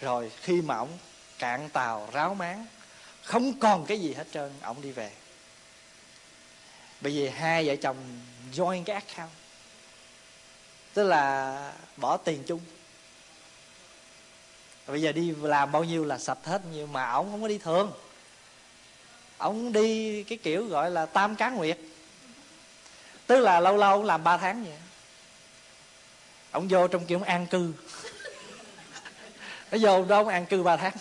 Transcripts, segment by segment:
rồi khi mà ông cạn tàu, ráo máng, không còn cái gì hết trơn, ông đi về. Bởi vì hai vợ chồng join cái account. Tức là bỏ tiền chung. Bây giờ đi làm bao nhiêu là sạch hết nhiều mà ổng không có đi thường. Ổng đi cái kiểu gọi là tam cá nguyệt. Tức là lâu lâu làm ba tháng vậy. Ông vô trong kiểu an cư nó vô đâu ăn cư ba tháng.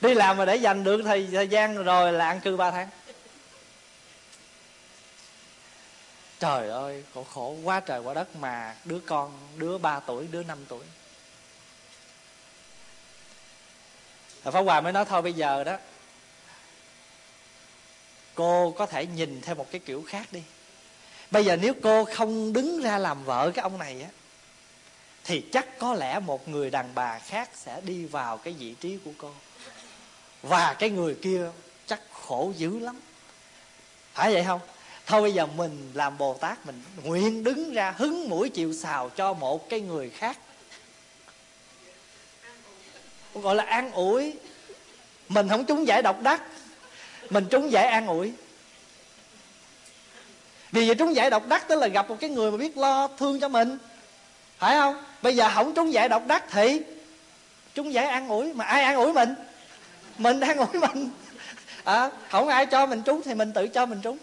Đi làm mà để dành được thời, thời gian rồi là ăn cư ba tháng. Trời ơi khổ khổ quá trời quá đất mà đứa con đứa 3 tuổi đứa 5 tuổi. Pháp Hòa mới nói thôi bây giờ đó Cô có thể nhìn theo một cái kiểu khác đi. Bây giờ nếu cô không đứng ra làm vợ cái ông này á thì chắc có lẽ một người đàn bà khác sẽ đi vào cái vị trí của cô Và cái người kia chắc khổ dữ lắm. Phải vậy không? Thôi bây giờ mình làm Bồ Tát, Mình nguyện đứng ra hứng mũi chịu xào cho một cái người khác. Gọi là an ủi. Mình không trúng giải độc đắc. Mình trúng giải an ủi. Vì vậy trúng giải độc đắc tức là gặp một cái người mà biết lo, thương cho mình phải không? Bây giờ không trúng giải độc đắc thì trúng giải an ủi. Mà ai an ủi mình? Mình an ủi mình. À, không ai cho mình trúng thì mình tự cho mình trúng.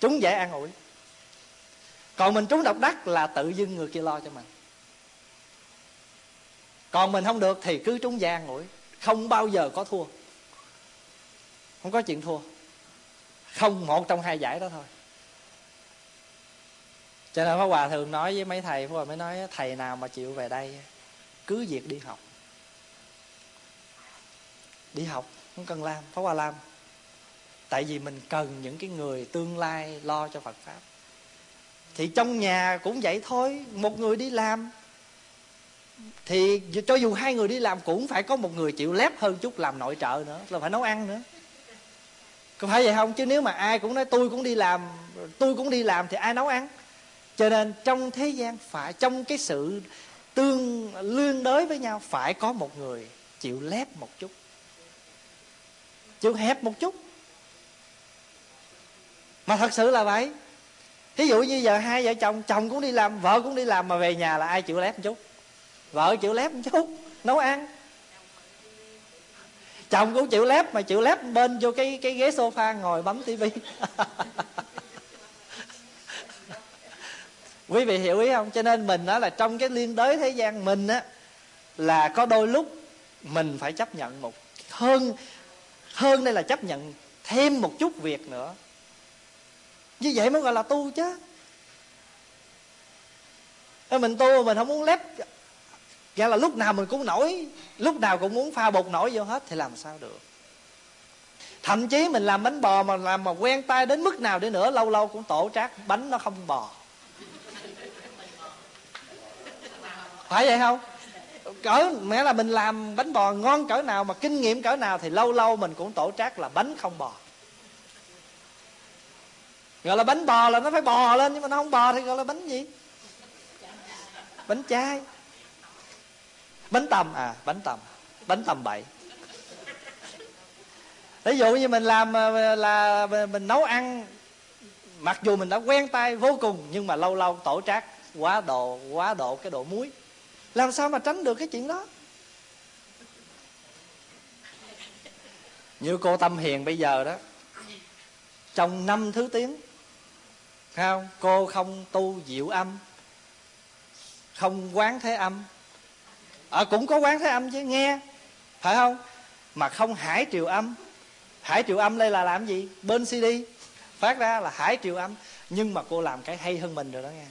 Trúng giải an ủi. Còn mình trúng độc đắc là tự dưng người kia lo cho mình. Còn mình không được thì cứ trúng giải an ủi. Không bao giờ có thua. Không có chuyện thua. Không một trong hai giải đó thôi cho nên Pháp Hòa thường nói với mấy thầy, Pháp Hòa mới nói, thầy nào mà chịu về đây, cứ việc đi học. Đi học không cần làm, Pháp Hòa làm. Tại vì mình cần những cái người tương lai lo cho Phật pháp. Thì trong nhà cũng vậy thôi, một người đi làm. Thì cho dù hai người đi làm cũng phải có một người chịu lép hơn chút làm nội trợ nữa, là phải nấu ăn nữa. Có phải vậy không? Chứ nếu mà ai cũng nói, tôi cũng đi làm, tôi cũng đi làm thì ai nấu ăn? Cho nên trong thế gian phải, trong cái sự tương lương đối với nhau phải có một người chịu lép một chút. Chịu hẹp một chút. Mà thật sự là vậy. Thí dụ như giờ hai vợ chồng chồng cũng đi làm, vợ cũng đi làm mà về nhà là ai chịu lép một chút? Vợ chịu lép một chút, nấu ăn. Chồng cũng chịu lép mà chịu lép bên vô cái cái ghế sofa ngồi bấm tivi. quý vị hiểu ý không? Cho nên mình nói là trong cái liên đới thế gian mình á, là có đôi lúc mình phải chấp nhận một hơn hơn đây là chấp nhận thêm một chút việc nữa. Như vậy mới gọi là tu chứ. Mình tu mình không muốn lép Nghĩa là lúc nào mình cũng nổi, Lúc nào cũng muốn pha bột nổi vô hết Thì làm sao được. Thậm chí mình làm bánh bò mà làm mà quen tay đến mức nào đi nữa, Lâu lâu cũng tổ trát bánh nó không bò. Phải vậy không? Cỡ, mẹ là mình làm bánh bò ngon cỡ nào mà kinh nghiệm cỡ nào thì lâu lâu mình cũng tổ trác là bánh không bò. Gọi là bánh bò là nó phải bò lên nhưng mà nó không bò thì gọi là bánh gì? Bánh chai. Bánh tầm à bánh tầm bánh tầm bậy. Ví dụ như mình làm ờ, là mình nấu ăn, mặc dù mình đã quen tay vô cùng nhưng mà lâu lâu tổ trác quá độ quá độ cái độ muối làm sao mà tránh được cái chuyện đó? Như cô tâm hiền bây giờ đó trong năm thứ tiếng không? Cô không tu diệu âm không quán thế âm. À, cũng có quán thế âm chứ nghe phải không? Mà không hải triều âm. Hải triều âm đây là làm gì? Bên cd phát ra là hải triều âm. Nhưng mà cô làm cái hay hơn mình rồi đó nghe.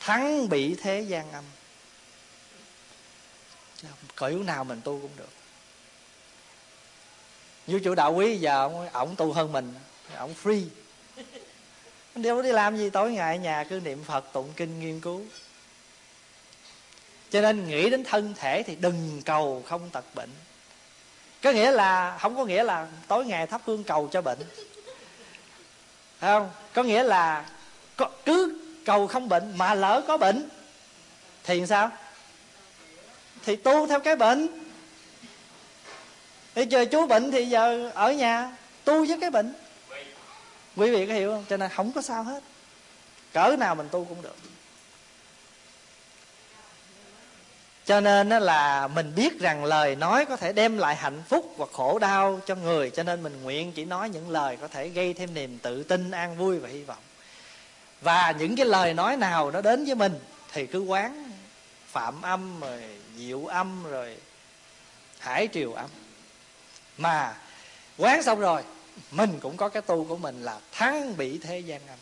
Thắng bị thế gian âm cõi nào mình tu cũng được. Như chủ đạo quý giờ ông, ông tu hơn mình ông free. Đâu đi làm gì tối ngày nhà cứ niệm phật tụng kinh nghiên cứu. Cho nên nghĩ đến thân thể thì đừng cầu không tật bệnh. Có nghĩa là không có nghĩa là tối ngày thắp hương cầu cho bệnh. Thấy không? Có nghĩa là cứ cầu không bệnh mà lỡ có bệnh thì sao? Thì tu theo cái bệnh. Thì giờ chú bệnh thì giờ ở nhà tu với cái bệnh. Quý vị có hiểu không? Cho nên không có sao hết. Cỡ nào mình tu cũng được. Cho nên là mình biết rằng lời nói có thể đem lại hạnh phúc và khổ đau cho người. Cho nên mình nguyện chỉ nói những lời có thể gây thêm niềm tự tin, an vui và hy vọng. Và những cái lời nói nào nó đến với mình thì cứ quán, phạm âm rồi diệu âm rồi hải triều âm. Mà quán xong rồi, mình cũng có cái tu của mình là thắng bị thế gian âm.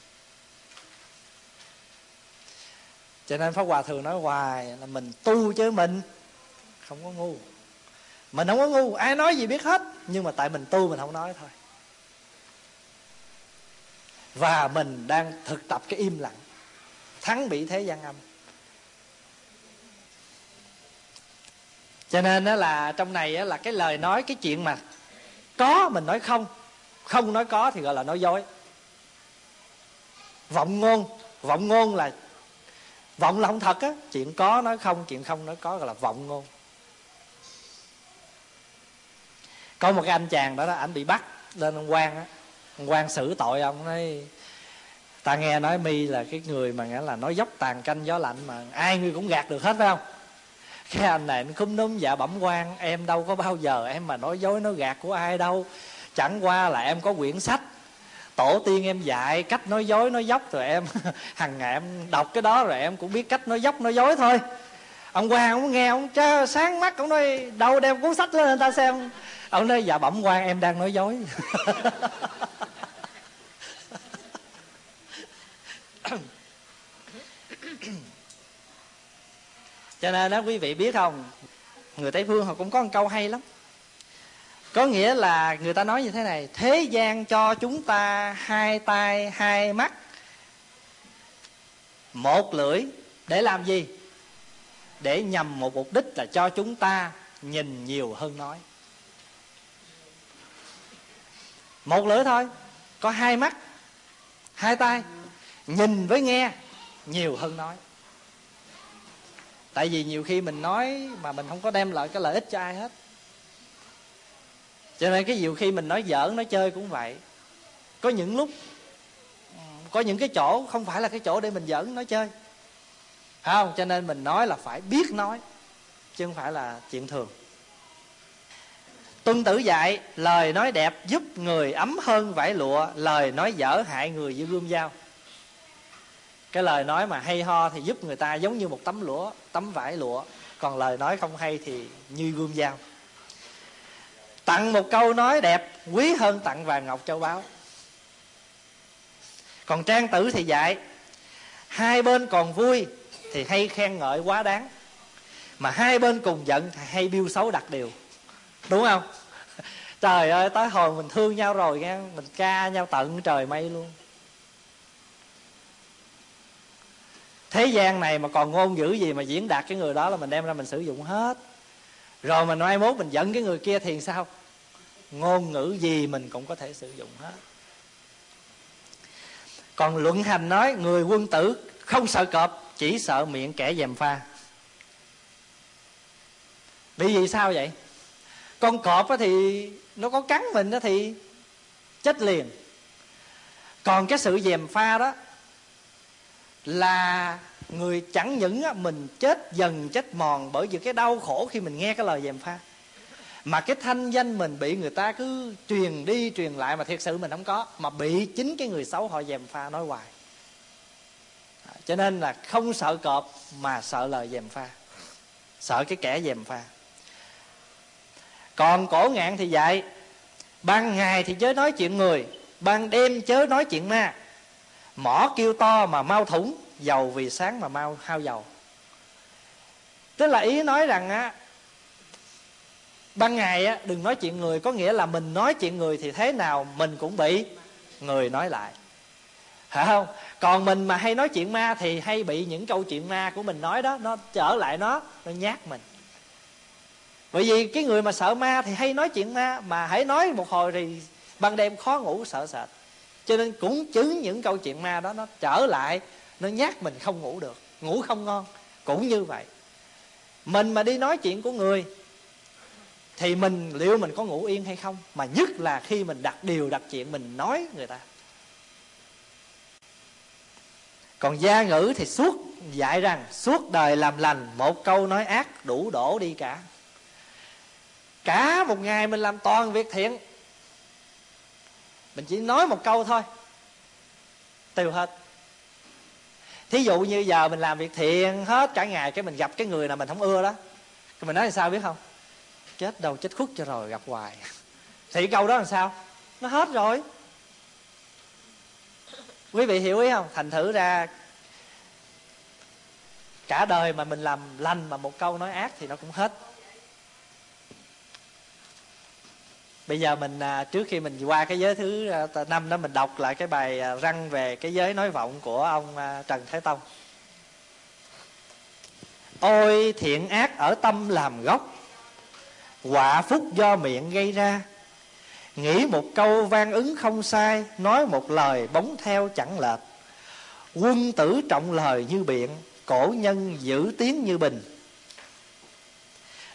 Cho nên pháp hòa thường nói hoài là mình tu chứ mình không có ngu. Mình không có ngu, ai nói gì biết hết, nhưng mà tại mình tu mình không nói thôi. Và mình đang thực tập cái im lặng, thắng bị thế gian âm. Cho nên đó là trong này là cái lời nói, cái chuyện mà có mình nói không không nói có thì gọi là nói dối. Vọng ngôn vọng ngôn là vọng là không thật á, chuyện có nói không, chuyện không nói có gọi là vọng ngôn. Có một cái anh chàng đó đó anh bị bắt lên ông quan á. Ông quan xử tội ông, nói, ta nghe nói mi là cái người mà nghĩa là nói dốc tàn canh gió lạnh mà ai người cũng gạt được hết, phải không? Cái anh này anh khúm núm dạ bẩm quan, em đâu có bao giờ em mà nói dối nói gạt của ai đâu. Chẳng qua là em có quyển sách, tổ tiên em dạy cách nói dối nói dốc rồi em hằng ngày em đọc cái đó rồi em cũng biết cách nói dốc nói dối thôi. Ông quan ông nghe ông cho sáng mắt, ông nói, đâu đem cuốn sách lên người ta xem. Ông nói dạ bẩm quan em đang nói dối. cho nên đó, quý vị biết không, người tây phương họ cũng có một câu hay lắm. Có nghĩa là người ta nói như thế này, thế gian cho chúng ta hai tay hai mắt, một lưỡi để làm gì? Để nhằm một mục đích là cho chúng ta nhìn nhiều hơn nói. Một lưỡi thôi, có hai mắt, hai tay nhìn với nghe nhiều hơn nói tại vì nhiều khi mình nói mà mình không có đem lại cái lợi ích cho ai hết. Cho nên cái nhiều khi mình nói giỡn, nói chơi cũng vậy. Có những lúc có những cái chỗ không phải là cái chỗ để mình giỡn, nói chơi. Không? Cho nên mình nói là phải biết nói, chứ không phải là chuyện thường. Tuân tử dạy, lời nói đẹp giúp người ấm hơn vải lụa, lời nói dở hại người như gươm dao cái lời nói mà hay ho thì giúp người ta giống như một tấm lụa tấm vải lụa. Còn lời nói không hay thì như gươm dao. Tặng một câu nói đẹp, quý hơn tặng vàng ngọc châu báu. Còn trang tử thì dạy, hai bên còn vui thì hay khen ngợi quá đáng. Mà hai bên cùng giận thì hay biêu xấu đặt điều. Đúng không? Trời ơi, tới hồi mình thương nhau rồi nghe, mình ca nhau tận trời mây luôn. Thế gian này mà còn ngôn ngữ gì mà diễn đạt cái người đó là mình đem ra mình sử dụng hết. Rồi mình mai mốt mình giận cái người kia thì sao? Ngôn ngữ gì mình cũng có thể sử dụng hết. Còn luận hành nói, người quân tử không sợ cọp, chỉ sợ miệng kẻ dèm pha. Vì vì sao vậy? Con cọp thì nó có cắn mình đó thì chết liền. Còn cái sự dèm pha đó là người chẳng những mình chết dần chết mòn bởi vì cái đau khổ khi mình nghe cái lời dèm pha mà cái thanh danh mình bị người ta cứ truyền đi, truyền lại mà thiệt sự mình không có, mà bị chính cái người xấu họ dèm pha nói hoài. À, cho nên là không sợ cọp mà sợ lời dèm pha sợ cái kẻ dèm pha còn cổ ngạn thì vậy ban ngày thì chớ nói chuyện người, ban đêm chớ nói chuyện ma mỏ kêu to mà mau thủng, dầu vì sáng mà mau hao dầu. Tức là ý nói rằng á, ban ngày á, đừng nói chuyện người, có nghĩa là mình nói chuyện người thì thế nào mình cũng bị người nói lại. Phải không? Còn mình mà hay nói chuyện ma thì hay bị những câu chuyện ma của mình nói đó, nó trở lại nó nó nhát mình. Bởi vì cái người mà sợ ma thì hay nói chuyện ma, mà hãy nói một hồi thì ban đêm khó ngủ, sợ sệt cho nên cũng chứng những câu chuyện ma đó, nó trở lại, nó nhát mình không ngủ được, ngủ không ngon. Cũng như vậy. Mình mà đi nói chuyện của người, thì mình, liệu mình có ngủ yên hay không? Mà nhất là khi mình đặt điều, đặt chuyện, mình nói người ta. Còn gia ngữ thì suốt dạy rằng, suốt đời làm lành, một câu nói ác đủ đổ đi cả. Cả một ngày mình làm toàn việc thiện mình chỉ nói một câu thôi. Tiêu hết. Thí dụ như giờ mình làm việc thiện hết cả ngày, cái mình gặp cái người nào mình không ưa đó, cái mình nói làm sao biết không? Chết đâu, chết khuất cho rồi, gặp hoài. Thì câu đó làm sao? Nó hết rồi. Quý vị hiểu ý không? Thành thử ra, cả đời mà mình làm lành mà một câu nói ác thì nó cũng hết. Bây giờ mình à, trước khi mình qua cái giới thứ à, năm đó mình đọc lại cái bài à, răng về cái giới nói vọng của ông trần thái tông. Ôi thiện ác ở tâm làm gốc, quả phúc do miệng gây ra. Nghĩ một câu vang ứng không sai, nói một lời bóng theo chẳng lệch. Quân tử trọng lời như biện, cổ nhân giữ tiếng như bình.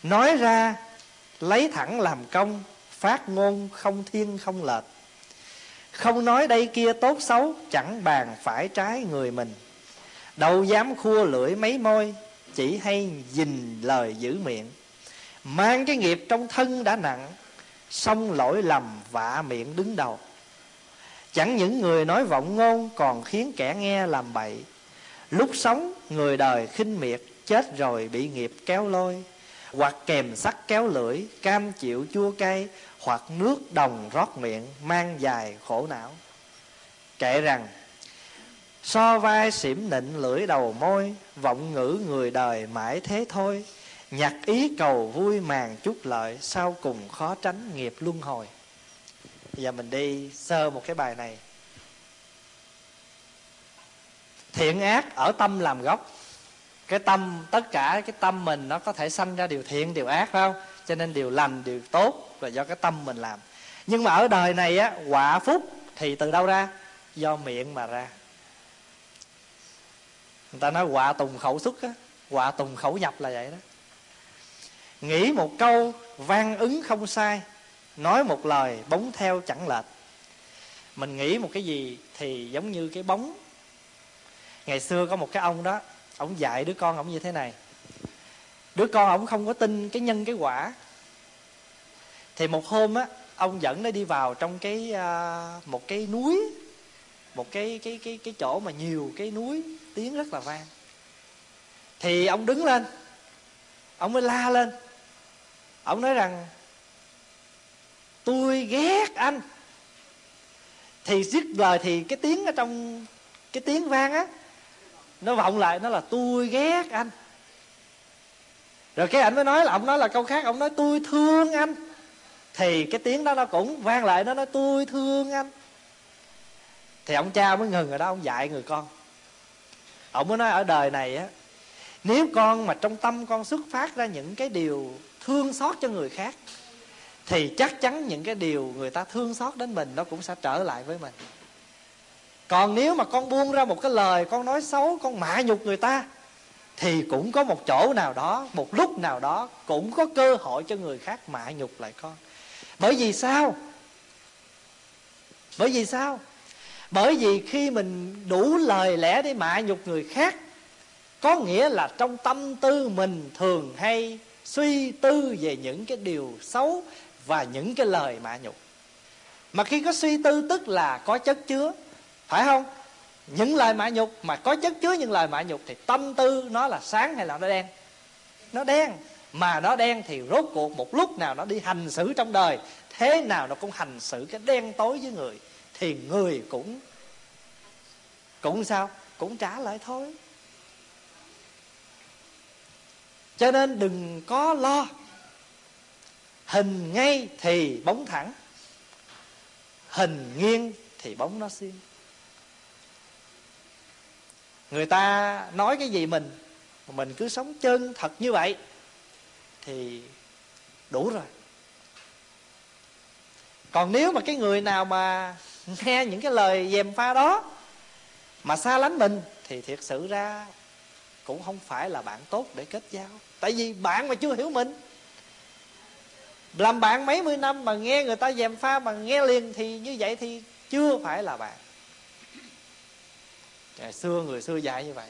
Nói ra, lấy thẳng làm công phát ngôn không thiên không lệch. Không nói đây kia tốt xấu, chẳng bàn phải trái người mình. Đâu dám khua lưỡi mấy môi, chỉ hay dình lời giữ miệng. Mang cái nghiệp trong thân đã nặng, xong lỗi lầm vạ miệng đứng đầu. Chẳng những người nói vọng ngôn còn khiến kẻ nghe làm bậy. Lúc sống, người đời khinh miệt, chết rồi bị nghiệp kéo lôi. Hoặc kèm sắt kéo lưỡi, cam chịu chua cay hoặc nước đồng rót miệng mang dài khổ não. Kể rằng, so vai xỉm nịnh lưỡi đầu môi, vọng ngữ người đời mãi thế thôi nhặt ý cầu vui màng chút lợi sau cùng khó tránh nghiệp luân hồi. Bây giờ mình đi sơ một cái bài này. Thiện ác ở tâm làm gốc. Cái tâm, tất cả cái tâm mình nó có thể sanh ra điều thiện, điều ác, phải không? Cho nên điều lành, điều tốt là do cái tâm mình làm. Nhưng mà ở đời này á, quả phúc thì từ đâu ra? Do miệng mà ra. Người ta nói quả tùng khẩu xuất á, quả tùng khẩu nhập là vậy đó. Nghĩ một câu vang ứng không sai, nói một lời bóng theo chẳng lệch. Mình nghĩ một cái gì thì giống như cái bóng. Ngày xưa có một cái ông đó, ông dạy đứa con ông như thế này đứa con ông không có tin cái nhân cái quả. Thì một hôm á, ông dẫn nó đi vào trong cái à, một cái núi, một cái cái cái cái chỗ mà nhiều cái núi, tiếng rất là vang. Thì ông đứng lên, ông mới la lên. Ông nói rằng, tôi ghét anh. Thì dứt lời thì cái tiếng ở trong, cái tiếng vang á, nó vọng lại, nó là tôi ghét anh rồi cái ảnh mới nói là ông nói là câu khác, ông nói, tôi thương anh. Thì cái tiếng đó nó cũng vang lại, nó nói, tôi thương anh. Thì ông cha mới ngừng rồi đó, ông dạy người con. Ông mới nói, ở đời này á, nếu con mà trong tâm con xuất phát ra những cái điều thương xót cho người khác, thì chắc chắn những cái điều người ta thương xót đến mình nó cũng sẽ trở lại với mình. Còn nếu mà con buông ra một cái lời, con nói xấu, con mạ nhục người ta thì cũng có một chỗ nào đó, một lúc nào đó cũng có cơ hội cho người khác mạ nhục lại con. Bởi vì sao? Bởi vì sao? Bởi vì khi mình đủ lời lẽ để mạ nhục người khác, có nghĩa là trong tâm tư mình thường hay suy tư về những cái điều xấu và những cái lời mạ nhục. Mà khi có suy tư tức là có chất chứa, phải không? Những lời mạ nhục mà có chất chứa những lời mạ nhục thì tâm tư nó là sáng hay là nó đen? Nó đen. Mà nó đen thì rốt cuộc một lúc nào nó đi hành xử trong đời, thế nào nó cũng hành xử cái đen tối với người, thì người cũng cũng sao? Cũng trả lại thôi. Cho nên đừng có lo. Hình ngay thì bóng thẳng, hình nghiêng thì bóng nó xiên người ta nói cái gì mình mình cứ sống chân thật như vậy thì đủ rồi. Còn nếu mà cái người nào mà nghe những cái lời dèm pha đó mà xa lánh mình thì thiệt sự ra cũng không phải là bạn tốt để kết giao. Tại vì bạn mà chưa hiểu mình. Làm bạn mấy mươi năm mà nghe người ta dèm pha, mà nghe liền thì như vậy thì chưa phải là bạn ngày xưa người xưa dạy như vậy.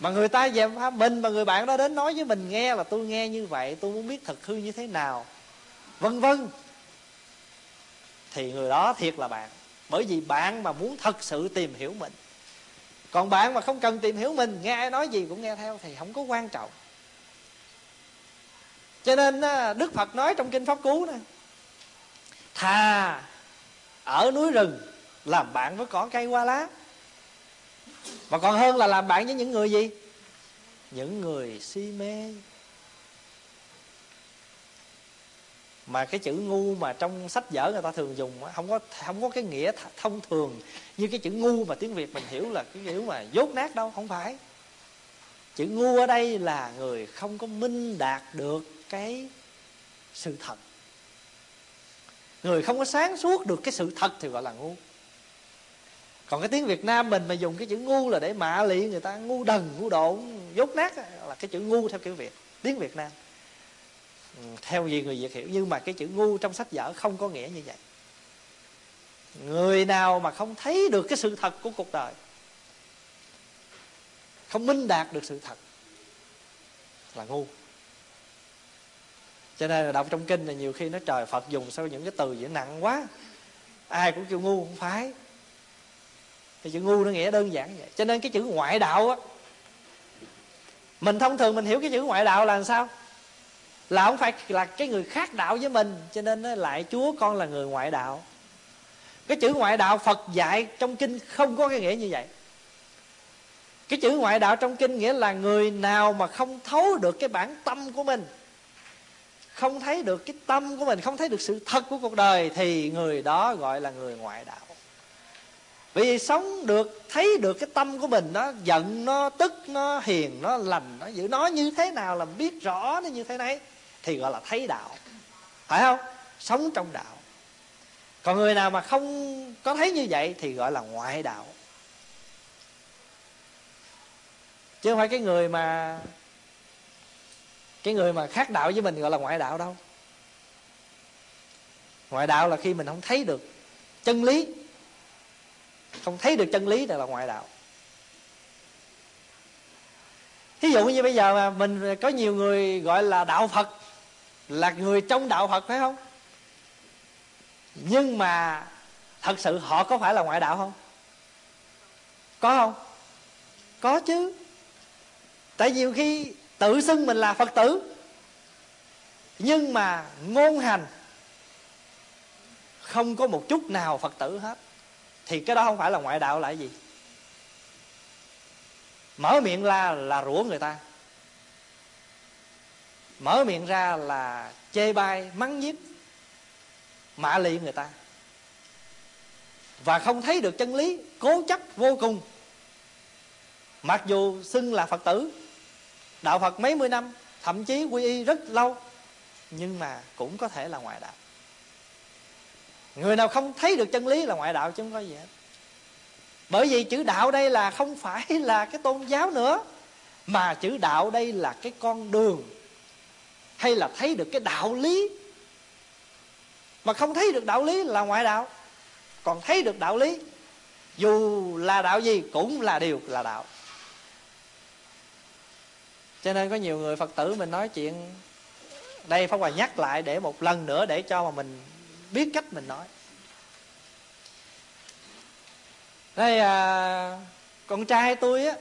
Mà người ta về pháp mình mà người bạn đó đến nói với mình nghe là tôi nghe như vậy, tôi muốn biết thật hư như thế nào. Vân vân. Thì người đó thiệt là bạn, bởi vì bạn mà muốn thật sự tìm hiểu mình. Còn bạn mà không cần tìm hiểu mình, nghe ai nói gì cũng nghe theo thì không có quan trọng. Cho nên đức phật nói trong kinh pháp cú này thà ở núi rừng làm bạn với cỏ cây hoa lá mà còn hơn là làm bạn với những người gì? Những người si mê. Mà cái chữ ngu mà trong sách vở người ta thường dùng không có không có cái nghĩa thông thường như cái chữ ngu mà tiếng việt mình hiểu là cái kiểu mà dốt nát đâu, không phải. Chữ ngu ở đây là người không có minh đạt được cái sự thật. Người không có sáng suốt được cái sự thật thì gọi là ngu còn cái tiếng việt nam mình mà dùng cái chữ ngu là để mạ lị người ta, ngu đần, ngu độn dốt nát là cái chữ ngu theo kiểu việt, tiếng việt nam. Ừ, theo gì người việt hiểu, nhưng mà cái chữ ngu trong sách vở không có nghĩa như vậy. Người nào mà không thấy được cái sự thật của cuộc đời, không minh đạt được sự thật, là ngu. Cho nên là đọc trong kinh là nhiều khi nó trời phật dùng sao những cái từ dễ nặng quá, ai cũng kêu ngu, không phải thì chữ ngu nó nghĩa đơn giản vậy. Cho nên cái chữ ngoại đạo á, mình thông thường mình hiểu cái chữ ngoại đạo là làm sao? Là không phải là cái người khác đạo với mình, cho nên lại chúa con là người ngoại đạo. Cái chữ ngoại đạo phật dạy trong kinh không có cái nghĩa như vậy. Cái chữ ngoại đạo trong kinh nghĩa là người nào mà không thấu được cái bản tâm của mình, không thấy được cái tâm của mình, không thấy được sự thật của cuộc đời, thì người đó gọi là người ngoại đạo vì sống được, thấy được cái tâm của mình, nó giận, nó tức, nó hiền, nó lành, nó giữ. Nó như thế nào là biết rõ nó như thế này thì gọi là thấy đạo. Phải không? Sống trong đạo. Còn người nào mà không có thấy như vậy thì gọi là ngoại đạo. Chứ không phải cái người mà, cái người mà khác đạo với mình gọi là ngoại đạo đâu. Ngoại đạo là khi mình không thấy được chân lý không thấy được chân lý là ngoại đạo. Thí dụ như bây giờ mà mình có nhiều người gọi là đạo phật, là người trong đạo phật phải không? Nhưng mà thật sự họ có phải là ngoại đạo không? Có không? Có chứ. Tại nhiều khi tự xưng mình là phật tử, nhưng mà ngôn hành không có một chút nào phật tử hết thì cái đó không phải là ngoại đạo là cái gì? Mở miệng ra là rủa người ta. Mở miệng ra là chê bai, mắng nhiếc, mạ lị người ta. Và không thấy được chân lý cố chấp vô cùng. Mặc dù xưng là phật tử, đạo phật mấy mươi năm, thậm chí quy y rất lâu, nhưng mà cũng có thể là ngoại đạo người nào không thấy được chân lý là ngoại đạo chứ không có gì hết. Bởi vì chữ đạo đây là không phải là cái tôn giáo nữa, mà chữ đạo đây là cái con đường, hay là thấy được cái đạo lý. Mà không thấy được đạo lý là ngoại đạo, còn thấy được đạo lý, dù là đạo gì cũng là điều là đạo. Cho nên có nhiều người phật tử mình nói chuyện, đây pháp hòa nhắc lại để một lần nữa để cho mà mình biết cách mình nói. Đây à, con trai tôi á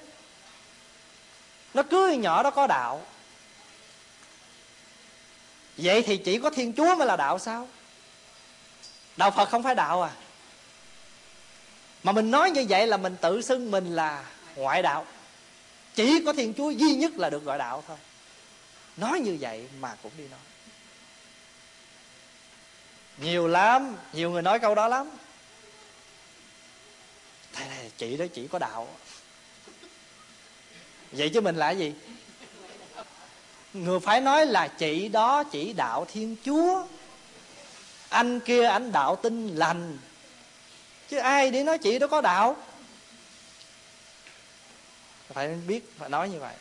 nó cưới nhỏ đó có đạo. Vậy thì chỉ có thiên chúa mới là đạo sao? Đạo phật không phải đạo à? Mà mình nói như vậy là mình tự xưng mình là ngoại đạo. Chỉ có thiên chúa duy nhất là được gọi đạo thôi. Nói như vậy mà cũng đi nói nhiều lắm, nhiều người nói câu đó lắm. Thầy này, chị đó chỉ có đạo. Vậy chứ mình là gì? Người phải nói là chị đó chỉ đạo thiên chúa. Anh kia anh đạo tinh lành. Chứ ai đi nói chị đó có đạo. Phải biết phải nói như vậy.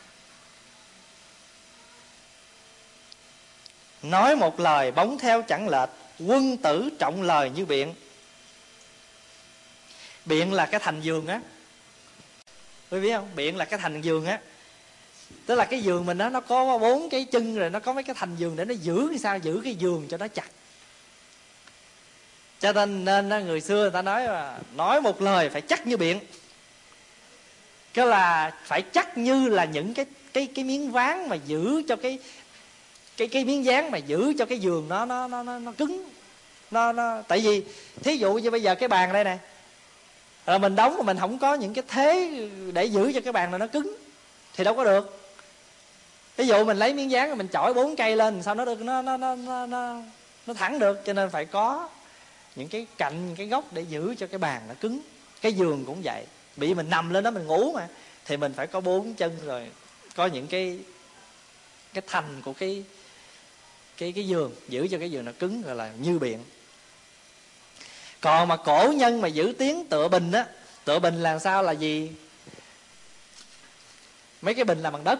Nói một lời bóng theo chẳng lệch quân tử trọng lời như biện. Biện là cái thành giường á. Quý biết không? Biện là cái thành giường á. Tức là cái giường mình đó nó có bốn cái chân rồi nó có mấy cái thành giường để nó giữ cái sao, giữ cái giường cho nó chặt. Cho nên nên người xưa người ta nói là, nói một lời phải chắc như biện. Cái là phải chắc như là những cái cái cái miếng ván mà giữ cho cái cái cái miếng dán mà giữ cho cái giường nó nó nó nó, nó cứng. Nó nó tại vì thí dụ như bây giờ cái bàn đây nè. Rồi mình đóng mà mình không có những cái thế để giữ cho cái bàn này nó cứng thì đâu có được. Ví dụ mình lấy miếng dán rồi mình chọi bốn cây lên sao nó được nó nó nó nó nó, nó thẳng được cho nên phải có những cái cạnh những cái góc để giữ cho cái bàn nó cứng. Cái giường cũng vậy. Bị mình nằm lên đó mình ngủ mà thì mình phải có bốn chân rồi có những cái cái thành của cái cái cái giường giữ cho cái giường nó cứng gọi là như biện còn mà cổ nhân mà giữ tiếng tựa bình á tựa bình là sao là gì? Mấy cái bình làm bằng đất.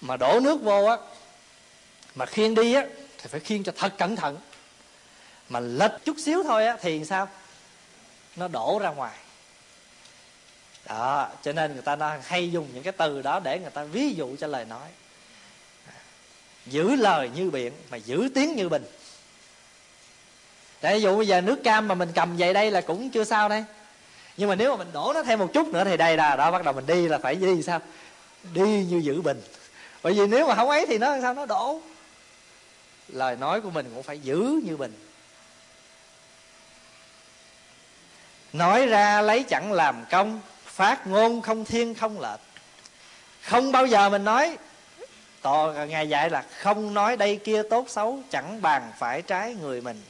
Mà đổ nước vô á mà khiêng đi á thì phải khiêng cho thật cẩn thận. Mà lệch chút xíu thôi á thì sao? Nó đổ ra ngoài. Đó cho nên người ta nói, hay dùng những cái từ đó để người ta ví dụ cho lời nói giữ lời như biển mà giữ tiếng như bình. Tại dụ bây giờ nước cam mà mình cầm về đây là cũng chưa sao đây. Nhưng mà nếu mà mình đổ nó thêm một chút nữa thì đây là, đó, bắt đầu mình đi là phải đi sao? Đi như giữ bình. Bởi vì nếu mà không ấy thì nó sao? Nó đổ. Lời nói của mình cũng phải giữ như bình. Nói ra lấy chẳng làm công, phát ngôn không thiên không lệch. Không bao giờ mình nói tò ngài dạy là không nói đây kia tốt xấu, chẳng bàn phải trái người mình.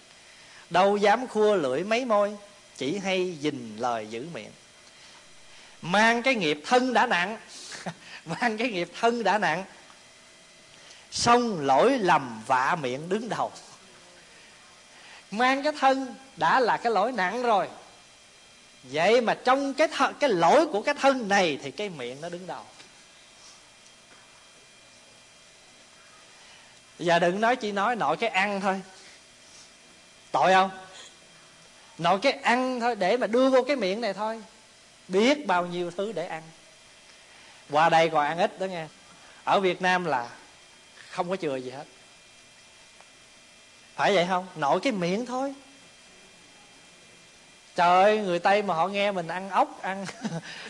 Đâu dám khua lưỡi mấy môi, chỉ hay dình lời giữ miệng. Mang cái nghiệp thân đã nặng, mang cái nghiệp thân đã nặng, xong lỗi lầm vạ miệng đứng đầu. Mang cái thân đã là cái lỗi nặng rồi, vậy mà trong cái th- cái lỗi của cái thân này thì cái miệng nó đứng đầu. Giờ đừng nói chỉ nói, nội cái ăn thôi. Tội không? Nội cái ăn thôi, để mà đưa vô cái miệng này thôi. Biết bao nhiêu thứ để ăn. Qua đây còn ăn ít đó nghe. Ở việt nam là không có chừa gì hết. Phải vậy không? Nội cái miệng thôi. Trời ơi, người tây mà họ nghe mình ăn ốc, ăn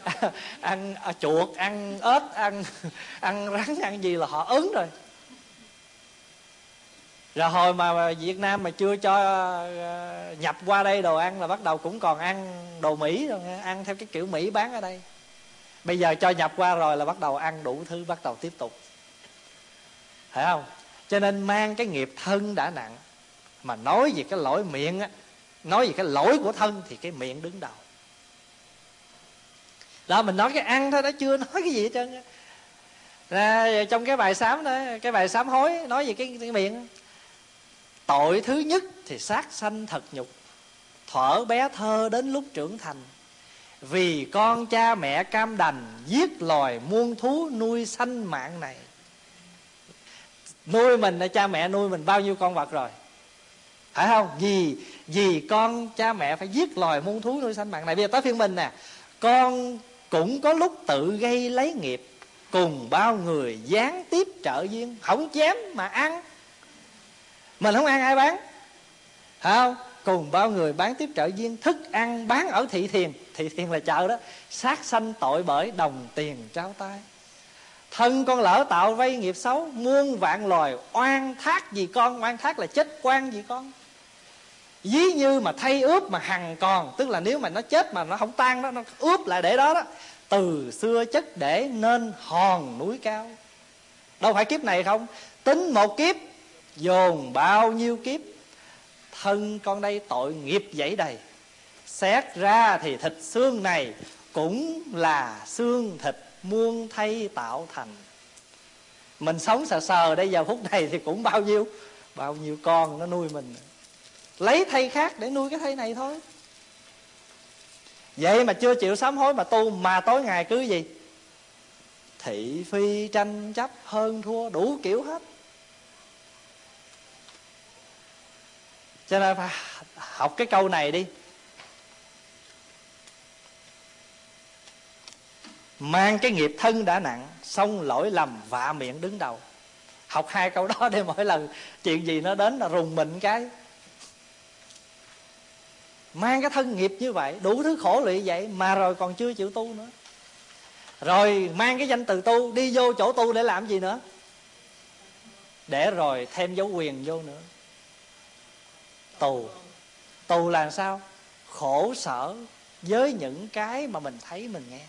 ăn à, chuột, ăn ếch, ăn ăn rắn, ăn gì là họ ứng rồi rồi hồi mà Việt Nam mà chưa cho ờ, nhập qua đây đồ ăn là bắt đầu cũng còn ăn đồ Mỹ rồi ăn theo cái kiểu Mỹ bán ở đây. Bây giờ cho nhập qua rồi là bắt đầu ăn đủ thứ bắt đầu tiếp tục. Phải không? Cho nên mang cái nghiệp thân đã nặng mà nói về cái lỗi miệng á nói về cái lỗi của thân thì cái miệng đứng đầu. Đó mình nói cái ăn thôi đó chưa nói cái gì hết trơn ra trong cái bài sám đó cái bài sám hối nói về cái, cái miệng tội thứ nhất thì sát sanh thật nhục, thuở bé thơ đến lúc trưởng thành. Vì con cha mẹ cam đành giết loài muôn thú nuôi sanh mạng này. Nuôi mình là cha mẹ? Nuôi mình bao nhiêu con vật rồi? Phải không? Vì vì con cha mẹ phải giết loài muôn thú nuôi sanh mạng này. Bây giờ tới phiên mình nè. Con cũng có lúc tự gây lấy nghiệp, cùng bao người gián tiếp trợ duyên, không chém mà ăn mình không ăn ai bán. Phải không, cùng bao người bán tiếp trợ viên thức ăn bán ở thị thiền. Thị thiền là chợ đó. Sát sanh tội bởi đồng tiền trao tay. Thân con lỡ tạo vay nghiệp xấu, muôn vạn loài oan thác gì con. Oan thác là chết quan gì con. Ví như mà thay ướp mà hằng còn, tức là nếu mà nó chết mà nó không tan đó, nó ướp lại để đó đó, từ xưa chất để nên hòn núi cao. Đâu phải kiếp này không. Tính một kiếp dồn bao nhiêu kiếp, thân con đây tội nghiệp dẫy đầy xét ra thì thịt xương này cũng là xương thịt muôn thay tạo thành. Mình sống sờ sờ đây giờ phút này thì cũng bao nhiêu bao nhiêu con nó nuôi mình. Lấy thay khác để nuôi cái thay này thôi. Vậy mà chưa chịu sám hối mà tu, mà tối ngày cứ gì? Thị phi tranh chấp hơn thua đủ kiểu hết. Cho nên phải học cái câu này đi. Mang cái nghiệp thân đã nặng, xong lỗi lầm vạ miệng đứng đầu. Học hai câu đó để mỗi lần chuyện gì nó đến là rùng mình cái. Mang cái thân nghiệp như vậy, đủ thứ khổ lụy vậy mà rồi còn chưa chịu tu nữa. Rồi mang cái danh từ tu, đi vô chỗ tu để làm gì nữa? Để rồi thêm dấu quyền vô nữa tù. Tù là sao? Khổ sở với những cái mà mình thấy, mình nghe.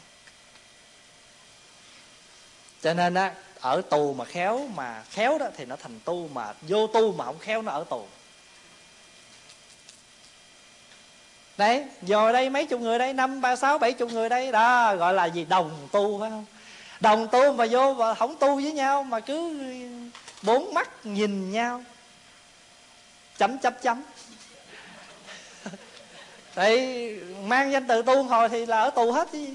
Cho nên á, ở tù mà khéo mà khéo đó thì nó thành tu mà vô tu mà không khéo nó ở tù. Đấy giờ đây mấy chục người đây, năm, ba, sáu, bảy chục người đây, đó, gọi là gì? Đồng tu, phải không? Đồng tu mà vô và không tu với nhau, mà cứ bốn mắt nhìn nhau. Chấm chấm chấm. Tại mang danh từ tu hồi thì là ở tù hết chứ.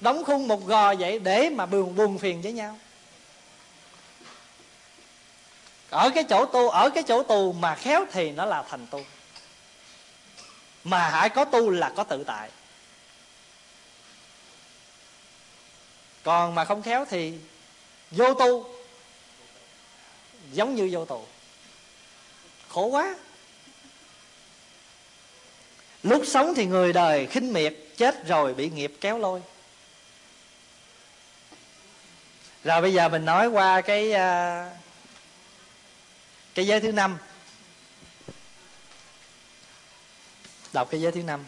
Đóng khung một gò vậy để mà buồn buồn phiền với nhau. Ở cái chỗ tu, ở cái chỗ tù mà khéo thì nó là thành tu. Mà hãy có tu là có tự tại. Còn mà không khéo thì vô tu Giống như vô tù. Khổ quá lúc sống thì người đời khinh miệt, chết rồi bị nghiệp kéo lôi. Rồi bây giờ mình nói qua cái à, cái giới thứ năm. Đọc cái giới thứ năm.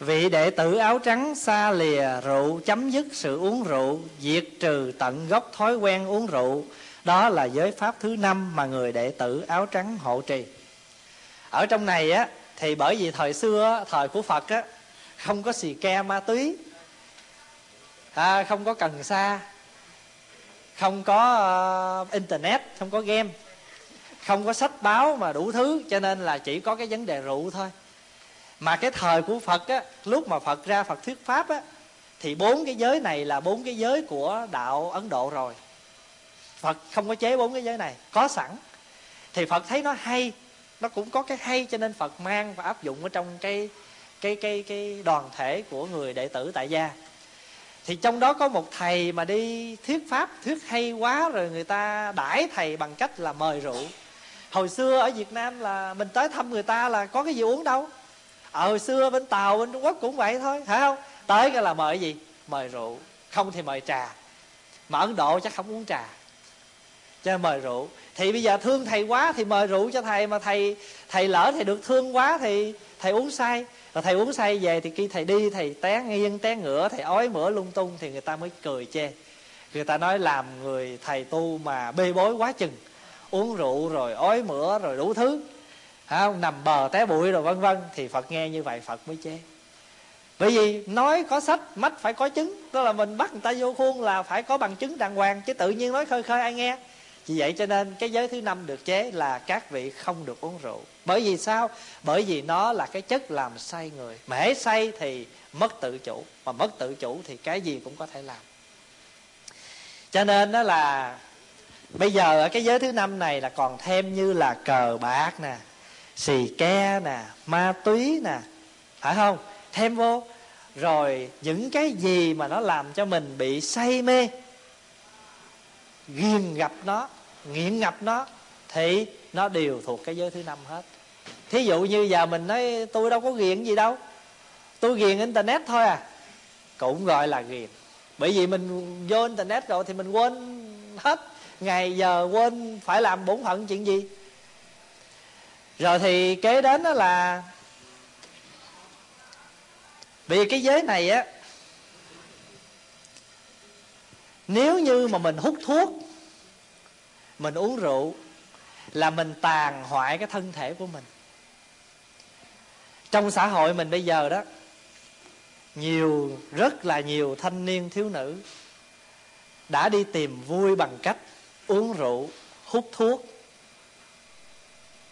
Vị đệ tử áo trắng xa lìa rượu chấm dứt sự uống rượu, Diệt trừ tận gốc thói quen uống rượu đó là giới pháp thứ năm mà người đệ tử áo trắng hộ trì. Ở trong này á thì bởi vì thời xưa thời của phật á không có xì ke ma túy à, không có cần sa không có uh, internet không có game không có sách báo mà đủ thứ cho nên là chỉ có cái vấn đề rượu thôi. Mà cái thời của phật á lúc mà phật ra phật thuyết pháp á thì bốn cái giới này là bốn cái giới của đạo ấn độ rồi phật không có chế bốn cái giới này. Có sẵn. Thì phật thấy nó hay. Nó cũng có cái hay cho nên phật mang và áp dụng ở trong cái cái cái cái đoàn thể của người đệ tử tại gia. Thì trong đó có một thầy mà đi thuyết pháp, thuyết hay quá rồi người ta đãi thầy bằng cách là mời rượu. Hồi xưa ở việt nam là mình tới thăm người ta là có cái gì uống đâu. Ở hồi xưa bên tàu, bên trung quốc cũng vậy thôi, phải không? Tới cái là mời gì? Mời rượu. Không thì mời trà. Mà ấn độ chắc không uống trà cho mời rượu. Thì bây giờ thương thầy quá thì mời rượu cho thầy, mà thầy thầy lỡ thầy được thương quá thì thầy uống say. Rồi thầy uống say về thì khi thầy đi, thầy té nghiêng, té ngửa, thầy ói mửa lung tung thì người ta mới cười chê. Người ta nói làm người thầy tu mà bê bối quá chừng. Uống rượu rồi ói mửa rồi đủ thứ. Không nằm bờ té bụi rồi vân vân. Thì phật nghe như vậy phật mới chê. Bởi vì nói có sách, mắt phải có chứng. Tức là mình bắt người ta vô khuôn là phải có bằng chứng đàng hoàng. Chứ tự nhiên nói khơi khơi ai nghe vì vậy cho nên cái giới thứ năm được chế là các vị không được uống rượu. Bởi vì sao? Bởi vì nó là cái chất làm say người. Mà hễ say thì mất tự chủ. Mà mất tự chủ thì cái gì cũng có thể làm. Cho nên đó là bây giờ ở cái giới thứ năm này là còn thêm như là cờ bạc nè, xì ke nè, ma túy nè. Phải không? Thêm vô. Rồi những cái gì mà nó làm cho mình bị say mê ghiền gặp nó, nghiện ngập nó, thì nó đều thuộc cái giới thứ năm hết. Thí dụ như giờ mình nói, tôi đâu có ghiền gì đâu, tôi ghiền internet thôi à. Cũng gọi là ghiền bởi vì mình vô internet rồi thì mình quên hết, ngày giờ quên phải làm bổn phận chuyện gì. Rồi thì kế đến đó là, vì cái giới này á nếu như mà mình hút thuốc, mình uống rượu là mình tàn hoại cái thân thể của mình. Trong xã hội mình bây giờ đó, nhiều, rất là nhiều thanh niên thiếu nữ đã đi tìm vui bằng cách uống rượu, hút thuốc,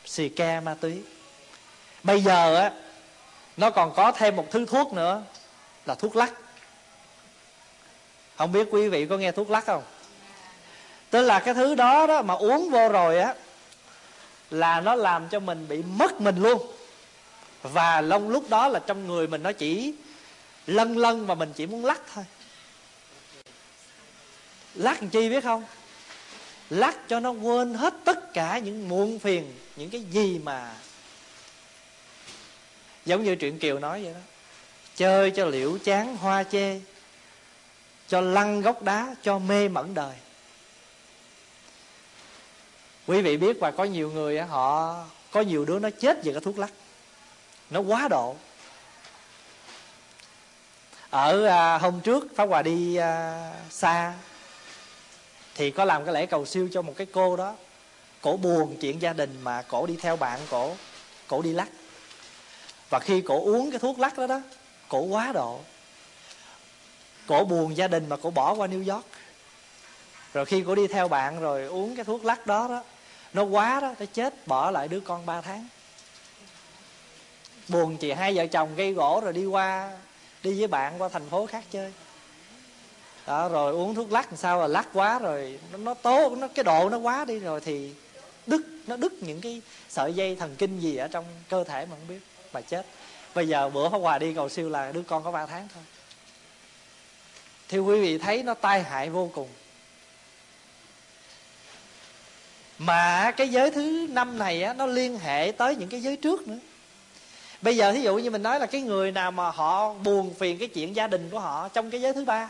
xì ke ma túy. Bây giờ á, nó còn có thêm một thứ thuốc nữa là thuốc lắc không biết quý vị có nghe thuốc lắc không? Tức là cái thứ đó đó mà uống vô rồi á, là nó làm cho mình bị mất mình luôn. Và long lúc đó là trong người mình nó chỉ lân lân mà mình chỉ muốn lắc thôi. Lắc làm chi biết không? Lắc cho nó quên hết tất cả những muộn phiền, những cái gì mà giống như truyện kiều nói vậy đó. Chơi cho liễu chán, hoa chê cho lăn gốc đá cho mê mẩn đời. Quý vị biết và có nhiều người họ có nhiều đứa nó chết vì cái thuốc lắc. Nó quá độ. Ở à, hôm trước pháp hòa đi à, xa thì có làm cái lễ cầu siêu cho một cái cô đó. Cổ buồn chuyện gia đình mà cổ đi theo bạn cổ cổ đi lắc. Và khi cổ uống cái thuốc lắc đó đó cổ quá độ cổ buồn gia đình mà cổ bỏ qua New York. Rồi khi cổ đi theo bạn rồi uống cái thuốc lắc đó đó nó quá đó nó chết bỏ lại đứa con 3 tháng. Buồn chị hai vợ chồng gây gỗ rồi đi qua đi với bạn qua thành phố khác chơi. Đó, rồi uống thuốc lắc làm sao là lắc quá rồi nó, nó tố nó cái độ nó quá đi rồi thì đứt nó đứt những cái sợi dây thần kinh gì ở trong cơ thể mà không biết mà chết. Bây giờ bữa hôm hòa đi cầu siêu là đứa con có 3 tháng thôi thì quý vị thấy nó tai hại vô cùng. Mà cái giới thứ năm này á, nó liên hệ tới những cái giới trước nữa. Bây giờ thí dụ như mình nói là cái người nào mà họ buồn phiền cái chuyện gia đình của họ trong cái giới thứ ba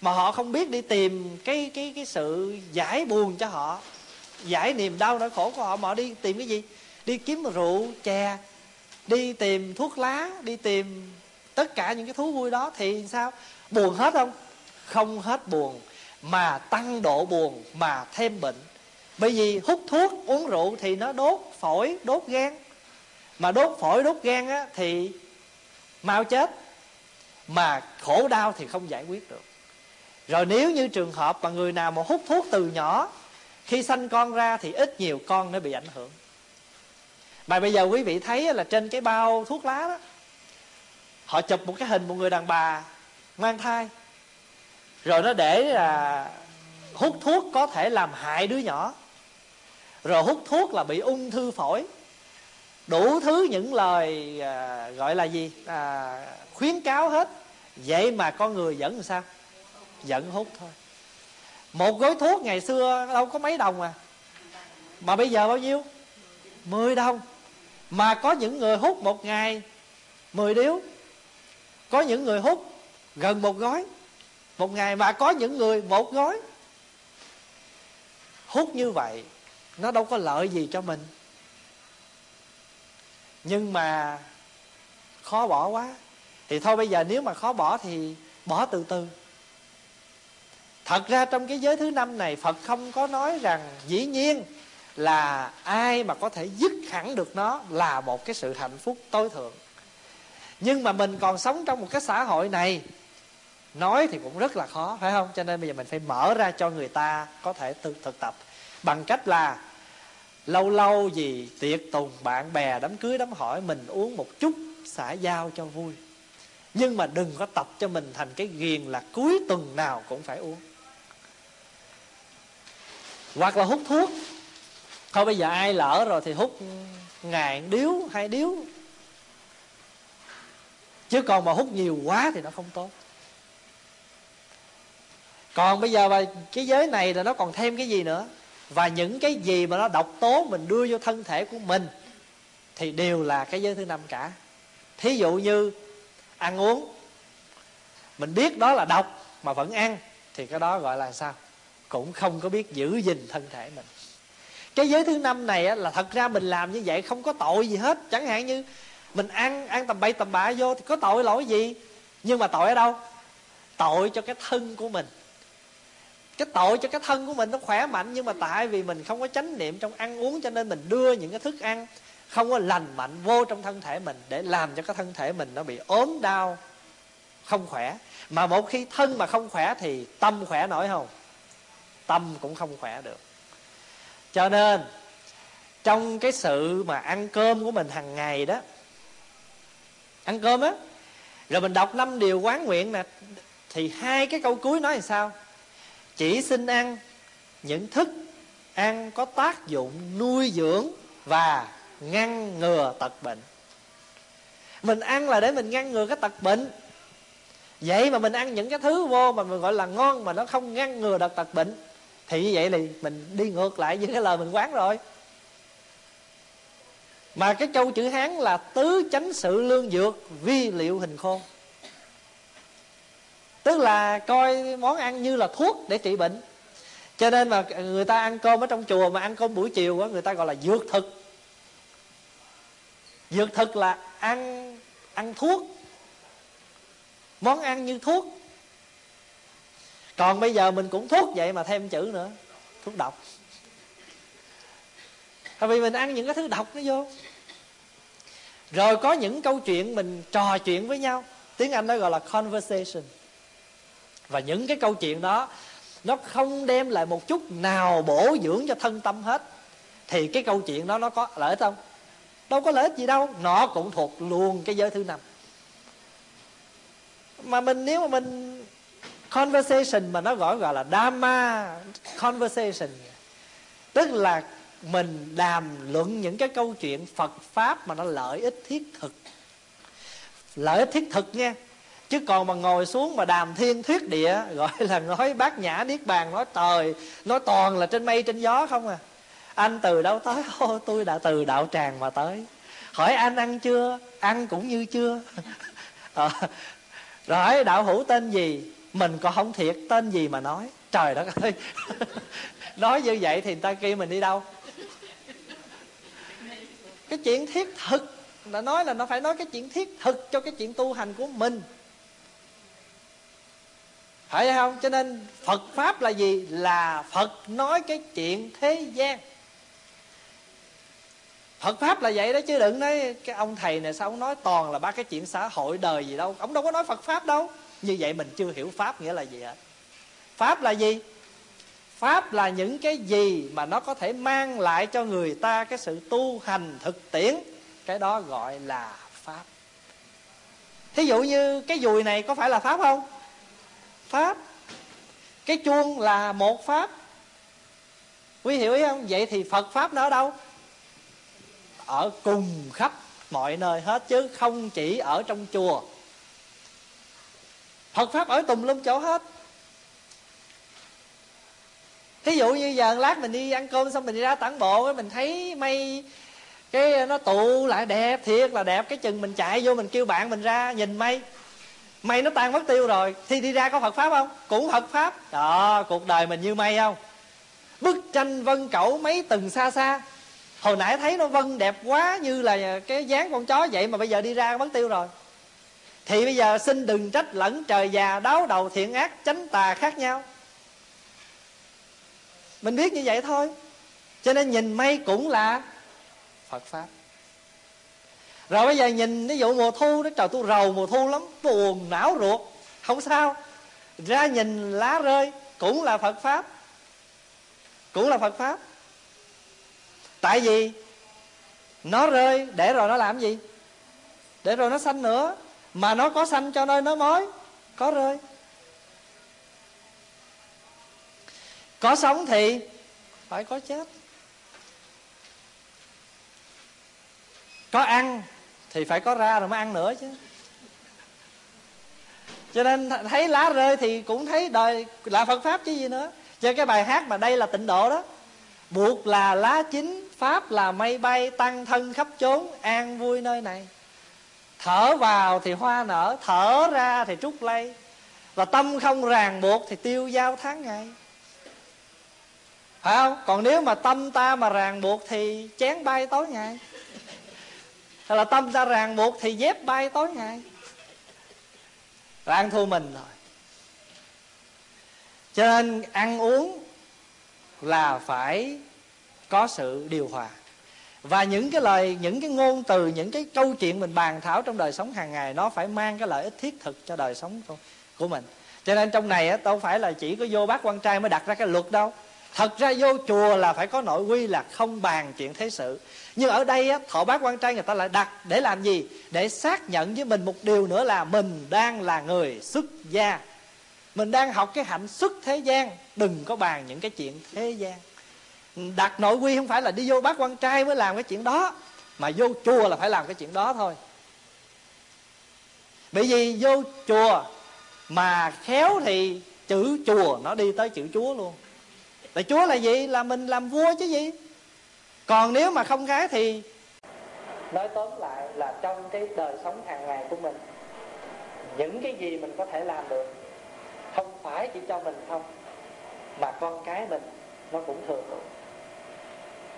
mà họ không biết đi tìm cái cái cái sự giải buồn cho họ giải niềm đau nỗi khổ của họ mà họ đi tìm cái gì? Đi kiếm rượu chè đi tìm thuốc lá đi tìm tất cả những cái thú vui đó thì sao? Buồn hết không? Không hết buồn mà tăng độ buồn mà thêm bệnh. Bởi vì hút thuốc uống rượu thì nó đốt phổi đốt gan. Mà đốt phổi đốt gan á, thì mau chết. Mà khổ đau thì không giải quyết được. Rồi nếu như trường hợp mà người nào mà hút thuốc từ nhỏ khi sanh con ra thì ít nhiều con nó bị ảnh hưởng. Mà bây giờ quý vị thấy là trên cái bao thuốc lá đó họ chụp một cái hình một người đàn bà mang thai. Rồi nó để là hút thuốc có thể làm hại đứa nhỏ. Rồi hút thuốc là bị ung thư phổi. Đủ thứ những lời à, gọi là gì? À, khuyến cáo hết. Vậy mà con người vẫn làm sao? Vẫn hút thôi. Một gói thuốc ngày xưa đâu có mấy đồng à. Mà bây giờ bao nhiêu? Mười đồng. Mà có những người hút một ngày mười điếu. Có những người hút gần một gói. Một ngày mà có những người một gói. Hút như vậy, nó đâu có lợi gì cho mình. Nhưng mà khó bỏ quá. Thì thôi bây giờ nếu mà khó bỏ thì bỏ từ từ. Thật ra trong cái giới thứ năm này, phật không có nói rằng dĩ nhiên là ai mà có thể dứt hẳn được nó là một cái sự hạnh phúc tối thượng. Nhưng mà mình còn sống trong một cái xã hội này nói thì cũng rất là khó, phải không? Cho nên bây giờ mình phải mở ra cho người ta có thể tự thực tập. Bằng cách là lâu lâu gì tiệc tùng bạn bè đám cưới đám hỏi mình uống một chút xả giao cho vui. Nhưng mà đừng có tập cho mình thành cái ghiền là cuối tuần nào cũng phải uống. Hoặc là hút thuốc. Thôi bây giờ ai lỡ rồi thì hút ngàn điếu, hai điếu. Chứ còn mà hút nhiều quá thì nó không tốt còn bây giờ cái giới này là nó còn thêm cái gì nữa? Và những cái gì mà nó độc tố mình đưa vô thân thể của mình thì đều là cái giới thứ năm cả. Thí dụ như ăn uống mình biết đó là độc mà vẫn ăn thì cái đó gọi là sao? Cũng không có biết giữ gìn thân thể mình. Cái giới thứ năm này á, là thật ra mình làm như vậy không có tội gì hết. Chẳng hạn như mình ăn ăn tầm bậy tầm bạ vô thì có tội lỗi gì? Nhưng mà tội ở đâu? Tội cho cái thân của mình cái tội cho cái thân của mình nó khỏe mạnh, nhưng mà tại vì mình không có chánh niệm trong ăn uống, cho nên mình đưa những cái thức ăn không có lành mạnh vô trong thân thể mình để làm cho cái thân thể mình nó bị ốm đau, không khỏe. Mà một khi thân mà không khỏe thì tâm khỏe nổi không? Tâm cũng không khỏe được. Cho nên, trong cái sự mà ăn cơm của mình hàng ngày đó, ăn cơm á, rồi mình đọc năm điều quán nguyện nè, thì hai cái câu cuối nói làm sao? Chỉ xin ăn. Những thức ăn có tác dụng nuôi dưỡng và ngăn ngừa tật bệnh. Mình ăn là để mình ngăn ngừa cái tật bệnh. Vậy mà mình ăn những cái thứ vô mà mình gọi là ngon mà nó không ngăn ngừa được tật bệnh, thì như vậy thì mình đi ngược lại với cái lời mình quán rồi. Mà cái câu chữ hán là tứ chánh sự lương dược vi liệu hình khôn tức là coi món ăn như là thuốc để trị bệnh. Cho nên mà người ta ăn cơm ở trong chùa mà ăn cơm buổi chiều á, người ta gọi là dược thực. Dược thực là ăn ăn thuốc. Món ăn như thuốc. Còn bây giờ mình cũng thuốc vậy mà thêm chữ nữa. Thuốc độc. Tại vì mình ăn những cái thứ độc nó vô. Rồi có những câu chuyện mình trò chuyện với nhau. Tiếng anh nó gọi là conversation và những cái câu chuyện đó, nó không đem lại một chút nào bổ dưỡng cho thân tâm hết. Thì cái câu chuyện đó nó có lợi ích không? Đâu có lợi ích gì đâu, nó cũng thuộc luôn cái giới thứ năm. Mà mình, nếu mà mình, conversation mà nó gọi gọi là dharma conversation, tức là mình đàm luận những cái câu chuyện Phật pháp mà nó lợi ích thiết thực. Lợi ích thiết thực nha chứ còn mà ngồi xuống mà đàm thiên thuyết địa gọi là nói bát nhã niết bàn nói trời nói toàn là trên mây trên gió không à. Anh từ đâu tới? Ô tôi đã từ đạo tràng mà tới. Hỏi anh ăn chưa? Ăn cũng như chưa? À, rồi đạo hữu tên gì? Mình còn không thiệt tên gì mà nói? Trời đất ơi! Nói như vậy thì người ta kêu mình đi đâu? Cái chuyện thiết thực đã nói là nó phải nói cái chuyện thiết thực cho cái chuyện tu hành của mình phải không? Cho nên phật pháp là gì? Là phật nói cái chuyện thế gian. Phật pháp là vậy đó chứ, đừng nói cái ông thầy này sao ông nói toàn là ba cái chuyện xã hội đời gì đâu. Ông đâu có nói Phật pháp đâu. Như vậy mình chưa hiểu pháp nghĩa là gì hết pháp là gì? Pháp là những cái gì mà nó có thể mang lại cho người ta cái sự tu hành thực tiễn. Cái đó gọi là pháp. Thí dụ như cái dùi này có phải là pháp không? Pháp. Cái chuông là một pháp. Quý hiểu ý không? Vậy thì phật pháp nó ở đâu? Ở cùng khắp mọi nơi hết chứ không chỉ ở trong chùa. Phật Pháp ở tùm lum chỗ hết. Thí dụ như giờ lát mình đi ăn cơm xong mình đi ra tản bộ Mình thấy mây, Cái nó tụ lại đẹp, Thiệt là đẹp. Cái chừng mình chạy vô mình kêu bạn mình ra, Nhìn mây. Mây nó tan mất tiêu rồi, Thì đi ra có Phật Pháp không? Cũng Phật Pháp. Đó, cuộc đời mình như mây không? Bức tranh vân cẩu mấy từng xa xa. Hồi nãy thấy nó vân đẹp quá như là cái dáng con chó vậy mà bây giờ đi ra mất tiêu rồi. Thì bây giờ xin đừng trách lẫn trời già, đáo đầu, thiện ác tránh tà khác nhau. Mình biết như vậy thôi. Cho nên nhìn mây cũng là phật pháp rồi bây giờ nhìn, ví dụ mùa thu đó, trời tôi rầu mùa thu lắm, buồn, não ruột, không sao. Ra nhìn lá rơi, cũng là phật pháp. Cũng là phật pháp. Tại vì nó rơi, để rồi nó làm gì? Để rồi nó xanh nữa. Mà nó có xanh cho nên nó mới, có rơi. Có sống thì phải có chết. Có ăn thì phải có ra rồi mới ăn nữa chứ. Cho nên thấy lá rơi thì cũng thấy đời là phật pháp chứ gì nữa. Cho cái bài hát mà đây là tịnh độ đó, buộc là lá chín, pháp là mây bay, tăng thân khắp chốn, an vui nơi này. Thở vào thì hoa nở, thở ra thì trúc lây và tâm không ràng buộc thì tiêu giao tháng ngày. Phải không? Còn nếu mà tâm ta mà ràng buộc thì chén bay tối ngày là tâm ta ràng buộc thì dép bay tối ngày. Là ăn thua mình rồi. Cho nên ăn uống là phải có sự điều hòa. Và những cái lời những cái ngôn từ những cái câu chuyện mình bàn thảo trong đời sống hàng ngày nó phải mang cái lợi ích thiết thực cho đời sống của, của mình. Cho nên trong này á đâu phải là chỉ có vô bác quan trai mới đặt ra cái luật đâu. Thật ra vô chùa là phải có nội quy là không bàn chuyện thế sự nhưng ở đây á, thọ bát quan trai người ta lại đặt để làm gì? Để xác nhận với mình một điều nữa là mình đang là người xuất gia. Mình đang học cái hạnh xuất thế gian. Đừng có bàn những cái chuyện thế gian. Đặt nội quy không phải là đi vô bát quan trai mới làm cái chuyện đó mà vô chùa là phải làm cái chuyện đó thôi. Bởi vì vô chùa mà khéo thì chữ chùa nó đi tới chữ chúa luôn. Tại chúa là gì? Là mình làm vua chứ gì? Còn nếu mà không khá thì nói tóm lại là trong cái đời sống hàng ngày của mình những cái gì mình có thể làm được không phải chỉ cho mình không mà con cái mình nó cũng thường được.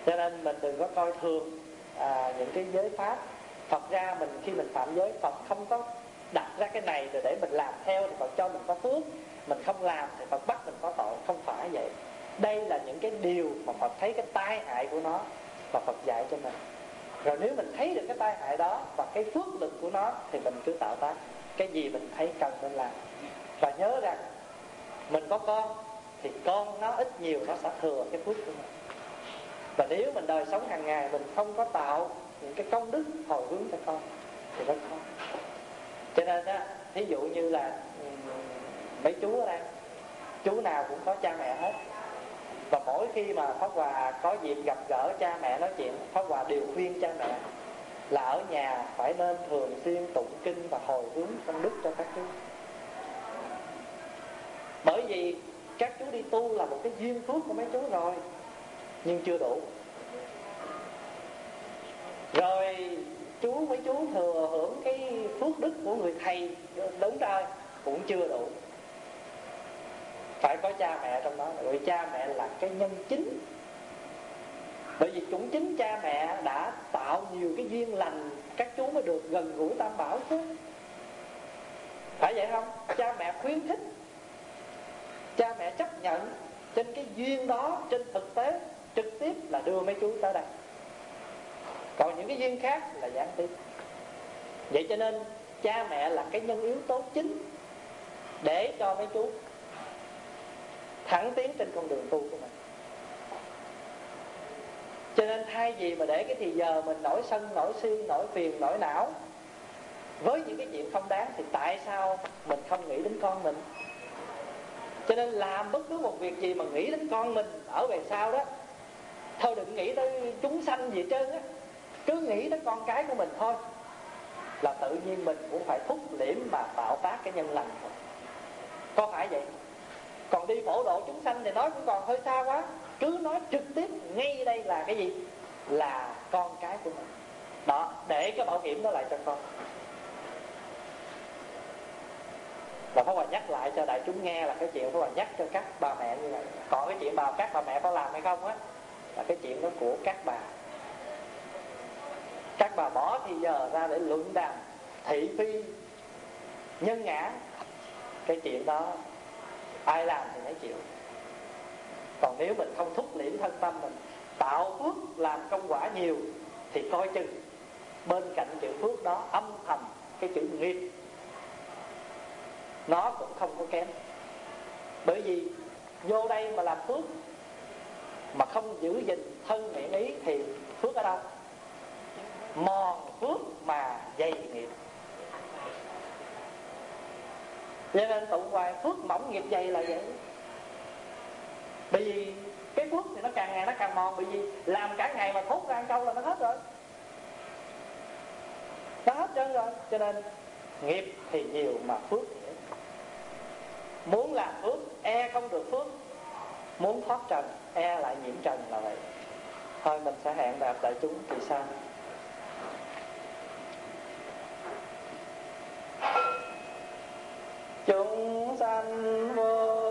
Cho nên mình đừng có coi thường à, những cái giới pháp. Phật ra mình khi mình phạm giới Phật không có đặt ra cái này rồi để mình làm theo thì Phật cho mình có phước. Mình không làm thì Phật bắt mình có tội. Không phải vậy đây là những cái điều mà Phật thấy cái tai hại của nó và Phật dạy cho mình. Rồi nếu mình thấy được cái tai hại đó và cái phước lực của nó thì mình cứ tạo tác. Cái gì mình thấy cần nên làm. Và nhớ rằng, mình có con thì con nó ít nhiều nó sẽ thừa cái phước của mình. Và nếu mình đời sống hàng ngày mình không có tạo những cái công đức hồi hướng cho con thì rất khó. Cho nên á, thí dụ như là mấy chú ở đây, chú nào cũng có cha mẹ hết và mỗi khi mà pháp hòa có dịp gặp gỡ cha mẹ nói chuyện, pháp hòa đều khuyên cha mẹ là ở nhà phải nên thường xuyên tụng kinh và hồi hướng công đức cho các chú. Bởi vì các chú đi tu là một cái duyên phước của mấy chú rồi, nhưng chưa đủ. Rồi chú, mấy chú thừa hưởng cái phước đức của người thầy, đúng trời cũng chưa đủ phải có cha mẹ trong đó. Rồi cha mẹ là cái nhân chính. Bởi vì cũng chính cha mẹ đã tạo nhiều cái duyên lành, các chú mới được gần gũi tam bảo chứ. Phải vậy không? Cha mẹ khuyến khích. Cha mẹ chấp nhận trên cái duyên đó, trên thực tế, trực tiếp là đưa mấy chú tới đây. Còn những cái duyên khác là gián tiếp. Vậy cho nên cha mẹ là cái nhân yếu tố chính để cho mấy chú thẳng tiến trên con đường tu của mình. Cho nên thay vì mà để cái thì giờ mình nổi sân, nổi si, nổi phiền, nổi não, với những cái chuyện không đáng thì tại sao mình không nghĩ đến con mình? Cho nên làm bất cứ một việc gì mà nghĩ đến con mình ở về sau đó, thôi đừng nghĩ tới chúng sanh gì trơn á, cứ nghĩ tới con cái của mình thôi, là tự nhiên mình cũng phải thúc liễm mà tạo tác cái nhân lành thôi. Có phải vậy? Còn đi phổ độ chúng sanh thì nói cũng còn hơi xa quá. Cứ nói trực tiếp ngay đây là cái gì? Là con cái của mình. Đó, để cái bảo hiểm đó lại cho con. Và Pháp Hòa nhắc lại cho đại chúng nghe là cái chuyện Pháp Hòa nhắc cho các bà mẹ như vậy. Còn cái chuyện bà, các bà mẹ có làm hay không á, là cái chuyện đó của các bà. Các bà bỏ thì giờ ra để luận đàm thị phi, nhân ngã. Cái chuyện đó ai làm thì nấy chịu. Còn nếu mình không thúc liễm thân tâm mình, tạo phước làm công quả nhiều thì coi chừng bên cạnh chữ phước đó âm thầm cái chữ nghiệp. Nó cũng không có kém. Bởi vì vô đây mà làm phước mà không giữ gìn thân miệng ý thì phước ở đâu? Mòn phước mà dày nghiệp cho nên tụ hoài phước mỏng nghiệp dày là vậy. Bởi vì cái phước thì nó càng ngày nó càng mòn, bởi vì làm cả ngày mà thốt ra ăn câu là nó hết rồi. Nó hết trơn rồi. Cho nên nghiệp thì nhiều mà phước thì ít. Muốn làm phước e không được phước. Muốn thoát trần e lại nhiễm trần là vậy. Thôi mình sẽ hẹn gặp đại chúng kỳ sau. Chúng sanh vô